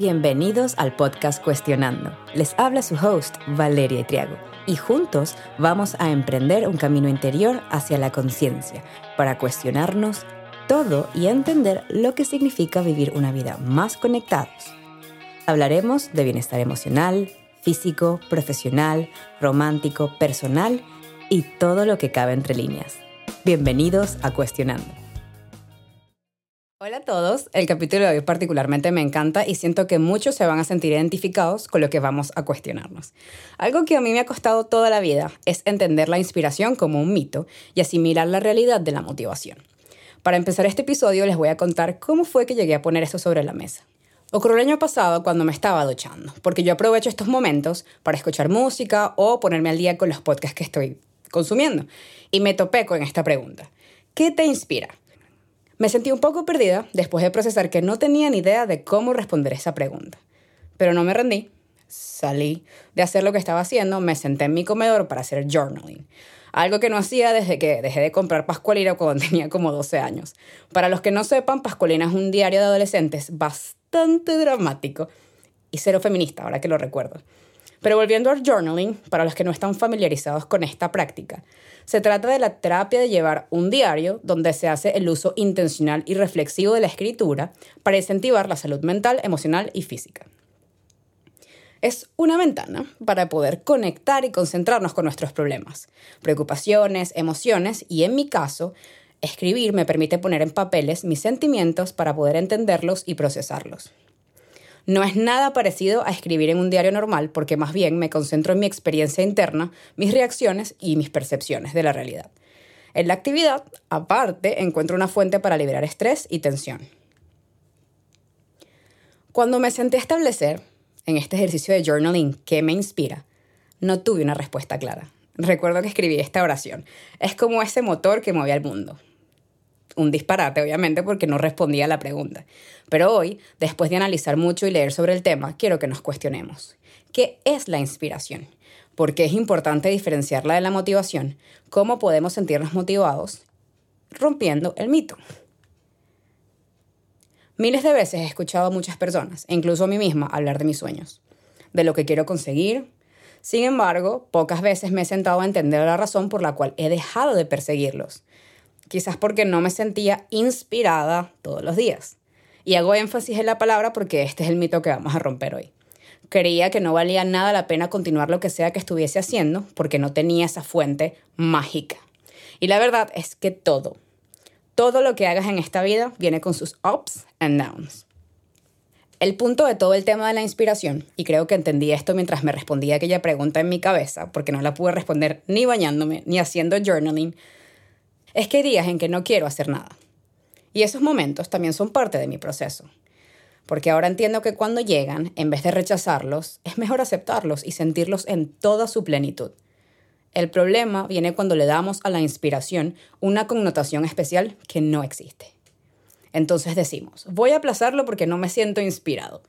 Bienvenidos al podcast Cuestionando. Les habla su host, Valeria Triago, y juntos vamos a emprender un camino interior hacia la conciencia para cuestionarnos todo y entender lo que significa vivir una vida más conectados. Hablaremos de bienestar emocional, físico, profesional, romántico, personal y todo lo que cabe entre líneas. Bienvenidos a Cuestionando. Hola a todos, el capítulo de hoy particularmente me encanta y siento que muchos se van a sentir identificados con lo que vamos a cuestionarnos. Algo que a mí me ha costado toda la vida es entender la inspiración como un mito y asimilar la realidad de la motivación. Para empezar este episodio les voy a contar cómo fue que llegué a poner esto sobre la mesa. Ocurrió el año pasado cuando me estaba duchando, porque yo aprovecho estos momentos para escuchar música o ponerme al día con los podcasts que estoy consumiendo. Y me topé con esta pregunta. ¿Qué te inspira? Me sentí un poco perdida después de procesar que no tenía ni idea de cómo responder esa pregunta. Pero no me rendí. Salí de hacer lo que estaba haciendo, me senté en mi comedor para hacer journaling. Algo que no hacía desde que dejé de comprar Pascualina cuando tenía como 12 años. Para los que no sepan, Pascualina es un diario de adolescentes bastante dramático y cero feminista, ahora que lo recuerdo. Pero volviendo al journaling, para los que no están familiarizados con esta práctica, se trata de la terapia de llevar un diario donde se hace el uso intencional y reflexivo de la escritura para incentivar la salud mental, emocional y física. Es una ventana para poder conectar y concentrarnos con nuestros problemas, preocupaciones, emociones y en mi caso, escribir me permite poner en papeles mis sentimientos para poder entenderlos y procesarlos. No es nada parecido a escribir en un diario normal porque más bien me concentro en mi experiencia interna, mis reacciones y mis percepciones de la realidad. En la actividad, aparte, encuentro una fuente para liberar estrés y tensión. Cuando me senté a establecer en este ejercicio de journaling qué me inspira, no tuve una respuesta clara. Recuerdo que escribí esta oración. Es como ese motor que mueve al mundo un disparate, obviamente, porque no respondía a la pregunta. Pero hoy, después de analizar mucho y leer sobre el tema, quiero que nos cuestionemos. ¿Qué es la inspiración? ¿Por qué es importante diferenciarla de la motivación? ¿Cómo podemos sentirnos motivados? Rompiendo el mito. Miles de veces he escuchado a muchas personas, e incluso a mí misma, hablar de mis sueños, de lo que quiero conseguir. Sin embargo, pocas veces me he sentado a entender la razón por la cual he dejado de perseguirlos quizás porque no me sentía inspirada todos los días. Y hago énfasis en la palabra porque este es el mito que vamos a romper hoy. Creía que no valía nada la pena continuar lo que sea que estuviese haciendo porque no tenía esa fuente mágica. Y la verdad es que todo, todo lo que hagas en esta vida viene con sus ups and downs. El punto de todo el tema de la inspiración, y creo que entendí esto mientras me respondía aquella pregunta en mi cabeza, porque no la pude responder ni bañándome ni haciendo journaling, es que hay días en que no quiero hacer nada. Y esos momentos también son parte de mi proceso. Porque ahora entiendo que cuando llegan, en vez de rechazarlos, es mejor aceptarlos y sentirlos en toda su plenitud. El problema viene cuando le damos a la inspiración una connotación especial que no existe. Entonces decimos, voy a aplazarlo porque no me siento inspirado.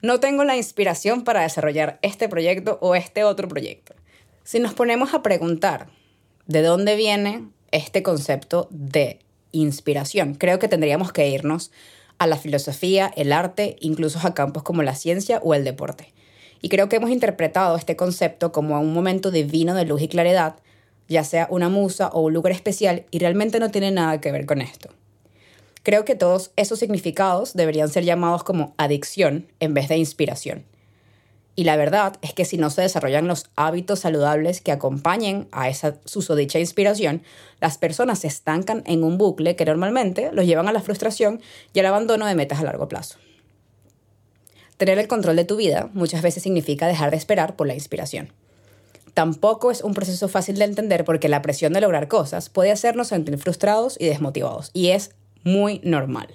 No tengo la inspiración para desarrollar este proyecto o este otro proyecto. Si nos ponemos a preguntar de dónde viene este concepto de inspiración. Creo que tendríamos que irnos a la filosofía, el arte, incluso a campos como la ciencia o el deporte. Y creo que hemos interpretado este concepto como un momento divino de luz y claridad, ya sea una musa o un lugar especial, y realmente no tiene nada que ver con esto. Creo que todos esos significados deberían ser llamados como adicción en vez de inspiración. Y la verdad es que si no se desarrollan los hábitos saludables que acompañen a esa susodicha inspiración, las personas se estancan en un bucle que normalmente los llevan a la frustración y al abandono de metas a largo plazo. Tener el control de tu vida muchas veces significa dejar de esperar por la inspiración. Tampoco es un proceso fácil de entender porque la presión de lograr cosas puede hacernos sentir frustrados y desmotivados, y es muy normal.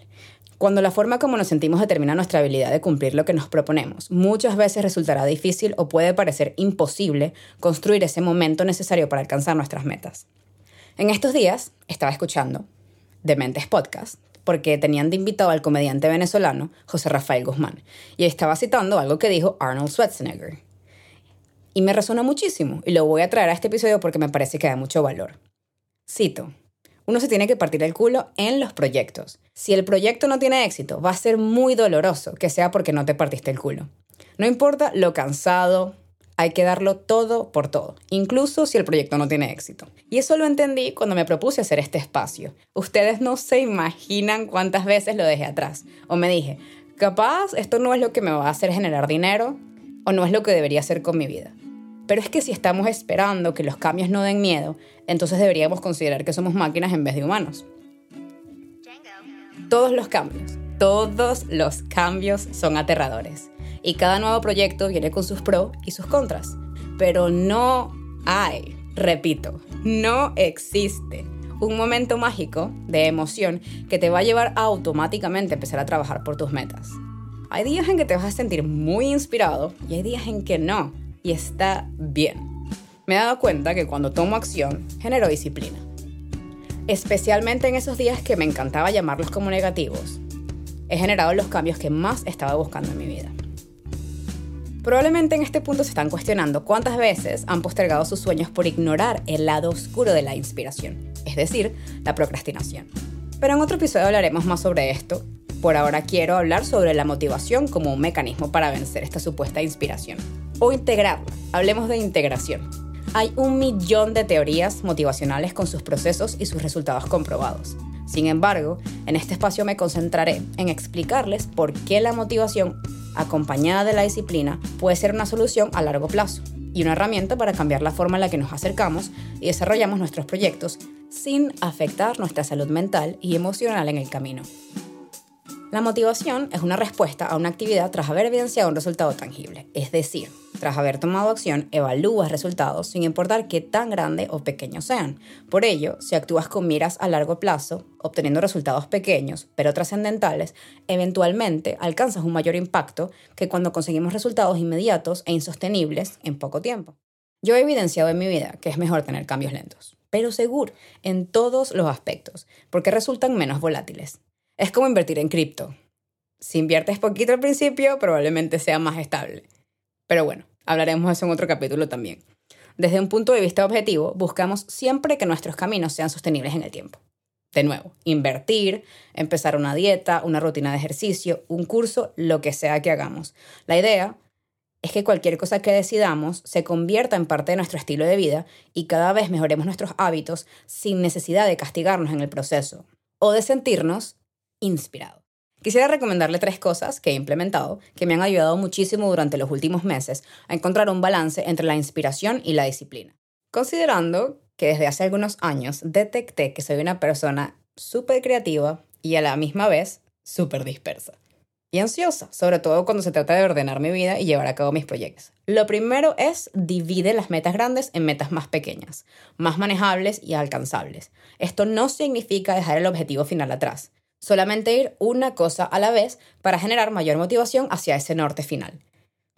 Cuando la forma como nos sentimos determina nuestra habilidad de cumplir lo que nos proponemos, muchas veces resultará difícil o puede parecer imposible construir ese momento necesario para alcanzar nuestras metas. En estos días estaba escuchando Dementes Podcast porque tenían de invitado al comediante venezolano José Rafael Guzmán y estaba citando algo que dijo Arnold Schwarzenegger. Y me resonó muchísimo y lo voy a traer a este episodio porque me parece que da mucho valor. Cito, Uno se tiene que partir el culo en los proyectos. Si el proyecto no tiene éxito, va a ser muy doloroso que sea porque no te partiste el culo. No importa lo cansado, hay que darlo todo por todo, incluso si el proyecto no tiene éxito. Y eso lo entendí cuando me propuse hacer este espacio. Ustedes no se imaginan cuántas veces lo dejé atrás. O me dije, capaz esto no es lo que me va a hacer generar dinero o no es lo que debería hacer con mi vida. Pero es que si estamos esperando que los cambios no den miedo, entonces deberíamos considerar que somos máquinas en vez de humanos. Todos los cambios, todos los cambios son aterradores y cada nuevo proyecto viene con sus pros y sus contras. Pero no hay, repito, no existe un momento mágico de emoción que te va a llevar automáticamente a empezar a trabajar por tus metas. Hay días en que te vas a sentir muy inspirado y hay días en que no, y está bien. Me he dado cuenta que cuando tomo acción, genero disciplina. Especialmente en esos días que me encantaba llamarlos como negativos, he generado los cambios que más estaba buscando en mi vida. Probablemente en este punto se están cuestionando cuántas veces han postergado sus sueños por ignorar el lado oscuro de la inspiración, es decir, la procrastinación. Pero en otro episodio hablaremos más sobre esto. Por ahora quiero hablar sobre la motivación como un mecanismo para vencer esta supuesta inspiración. O integrarla. Hablemos de integración. Hay un millón de teorías motivacionales con sus procesos y sus resultados comprobados. Sin embargo, en este espacio me concentraré en explicarles por qué la motivación acompañada de la disciplina, puede ser una solución a largo plazo y una herramienta para cambiar la forma en la que nos acercamos y desarrollamos nuestros proyectos sin afectar nuestra salud mental y emocional en el camino. La motivación es una respuesta a una actividad tras haber evidenciado un resultado tangible, es decir, tras haber tomado acción, evalúas resultados sin importar qué tan grande o pequeños sean. Por ello, si actúas con miras a largo plazo, obteniendo resultados pequeños pero trascendentales, eventualmente alcanzas un mayor impacto que cuando conseguimos resultados inmediatos e insostenibles en poco tiempo. Yo he evidenciado en mi vida que es mejor tener cambios lentos, pero seguro, en todos los aspectos, porque resultan menos volátiles. Es como invertir en cripto. Si inviertes poquito al principio, probablemente sea más estable. Pero bueno, hablaremos de eso en otro capítulo también. Desde un punto de vista objetivo, buscamos siempre que nuestros caminos sean sostenibles en el tiempo. De nuevo, invertir, empezar una dieta, una rutina de ejercicio, un curso, lo que sea que hagamos. La idea es que cualquier cosa que decidamos se convierta en parte de nuestro estilo de vida y cada vez mejoremos nuestros hábitos sin necesidad de castigarnos en el proceso o de sentirnos inspirado. Quisiera recomendarle tres cosas que he implementado que me han ayudado muchísimo durante los últimos meses a encontrar un balance entre la inspiración y la disciplina. Considerando que desde hace algunos años detecté que soy una persona súper creativa y a la misma vez súper dispersa. Y ansiosa, sobre todo cuando se trata de ordenar mi vida y llevar a cabo mis proyectos. Lo primero es divide las metas grandes en metas más pequeñas, más manejables y alcanzables. Esto no significa dejar el objetivo final atrás solamente ir una cosa a la vez para generar mayor motivación hacia ese norte final.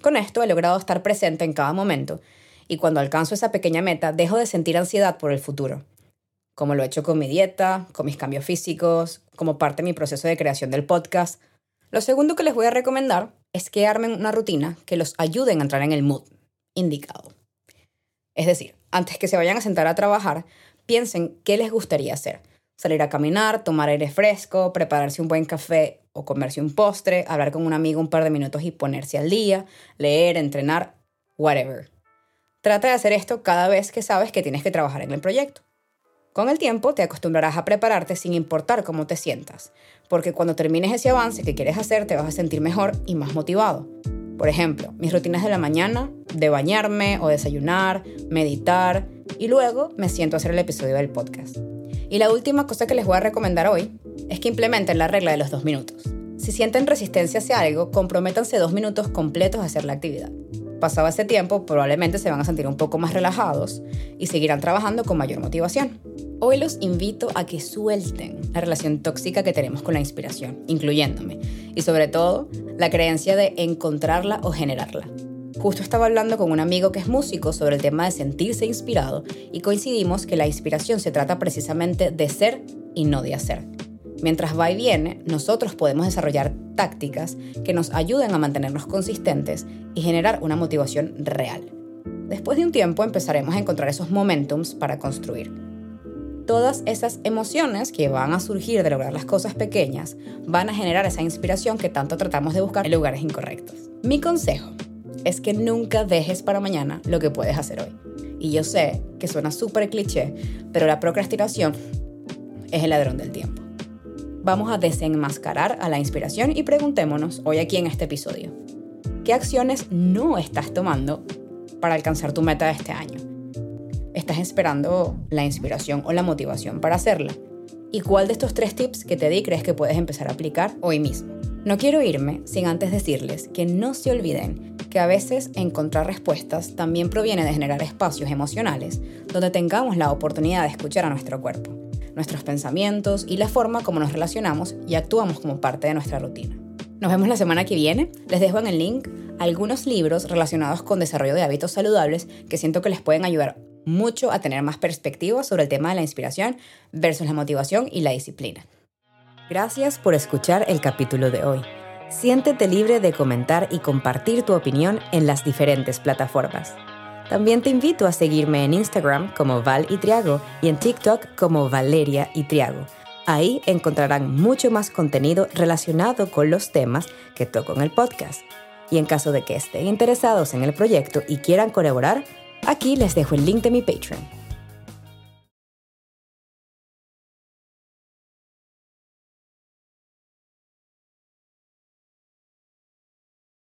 Con esto he logrado estar presente en cada momento y cuando alcanzo esa pequeña meta dejo de sentir ansiedad por el futuro, como lo he hecho con mi dieta, con mis cambios físicos, como parte de mi proceso de creación del podcast. Lo segundo que les voy a recomendar es que armen una rutina que los ayude a entrar en el mood indicado. Es decir, antes que se vayan a sentar a trabajar, piensen qué les gustaría hacer salir a caminar, tomar aire fresco, prepararse un buen café o comerse un postre, hablar con un amigo un par de minutos y ponerse al día, leer, entrenar, whatever. Trata de hacer esto cada vez que sabes que tienes que trabajar en el proyecto. Con el tiempo te acostumbrarás a prepararte sin importar cómo te sientas, porque cuando termines ese avance que quieres hacer te vas a sentir mejor y más motivado. Por ejemplo, mis rutinas de la mañana, de bañarme o desayunar, meditar y luego me siento a hacer el episodio del podcast. Y la última cosa que les voy a recomendar hoy es que implementen la regla de los dos minutos. Si sienten resistencia hacia algo, comprométanse dos minutos completos a hacer la actividad. Pasado ese tiempo, probablemente se van a sentir un poco más relajados y seguirán trabajando con mayor motivación. Hoy los invito a que suelten la relación tóxica que tenemos con la inspiración, incluyéndome, y sobre todo la creencia de encontrarla o generarla. Justo estaba hablando con un amigo que es músico sobre el tema de sentirse inspirado y coincidimos que la inspiración se trata precisamente de ser y no de hacer. Mientras va y viene, nosotros podemos desarrollar tácticas que nos ayuden a mantenernos consistentes y generar una motivación real. Después de un tiempo empezaremos a encontrar esos momentums para construir. todas esas emociones que van a surgir de lograr las cosas pequeñas van a generar esa inspiración que tanto tratamos de buscar en lugares incorrectos. Mi consejo es que nunca dejes para mañana lo que puedes hacer hoy. Y yo sé que suena súper cliché, pero la procrastinación es el ladrón del tiempo. Vamos a desenmascarar a la inspiración y preguntémonos hoy aquí en este episodio, ¿qué acciones no estás tomando para alcanzar tu meta de este año? ¿Estás esperando la inspiración o la motivación para hacerla? ¿Y cuál de estos tres tips que te di crees que puedes empezar a aplicar hoy mismo? No quiero irme sin antes decirles que no se olviden que a veces encontrar respuestas también proviene de generar espacios emocionales donde tengamos la oportunidad de escuchar a nuestro cuerpo, nuestros pensamientos y la forma como nos relacionamos y actuamos como parte de nuestra rutina. Nos vemos la semana que viene. Les dejo en el link algunos libros relacionados con desarrollo de hábitos saludables que siento que les pueden ayudar mucho a tener más perspectiva sobre el tema de la inspiración versus la motivación y la disciplina. Gracias por escuchar el capítulo de hoy. Siéntete libre de comentar y compartir tu opinión en las diferentes plataformas. También te invito a seguirme en Instagram como Val y Triago y en TikTok como Valeria y Triago. Ahí encontrarán mucho más contenido relacionado con los temas que toco en el podcast. Y en caso de que estén interesados en el proyecto y quieran colaborar, aquí les dejo el link de mi Patreon.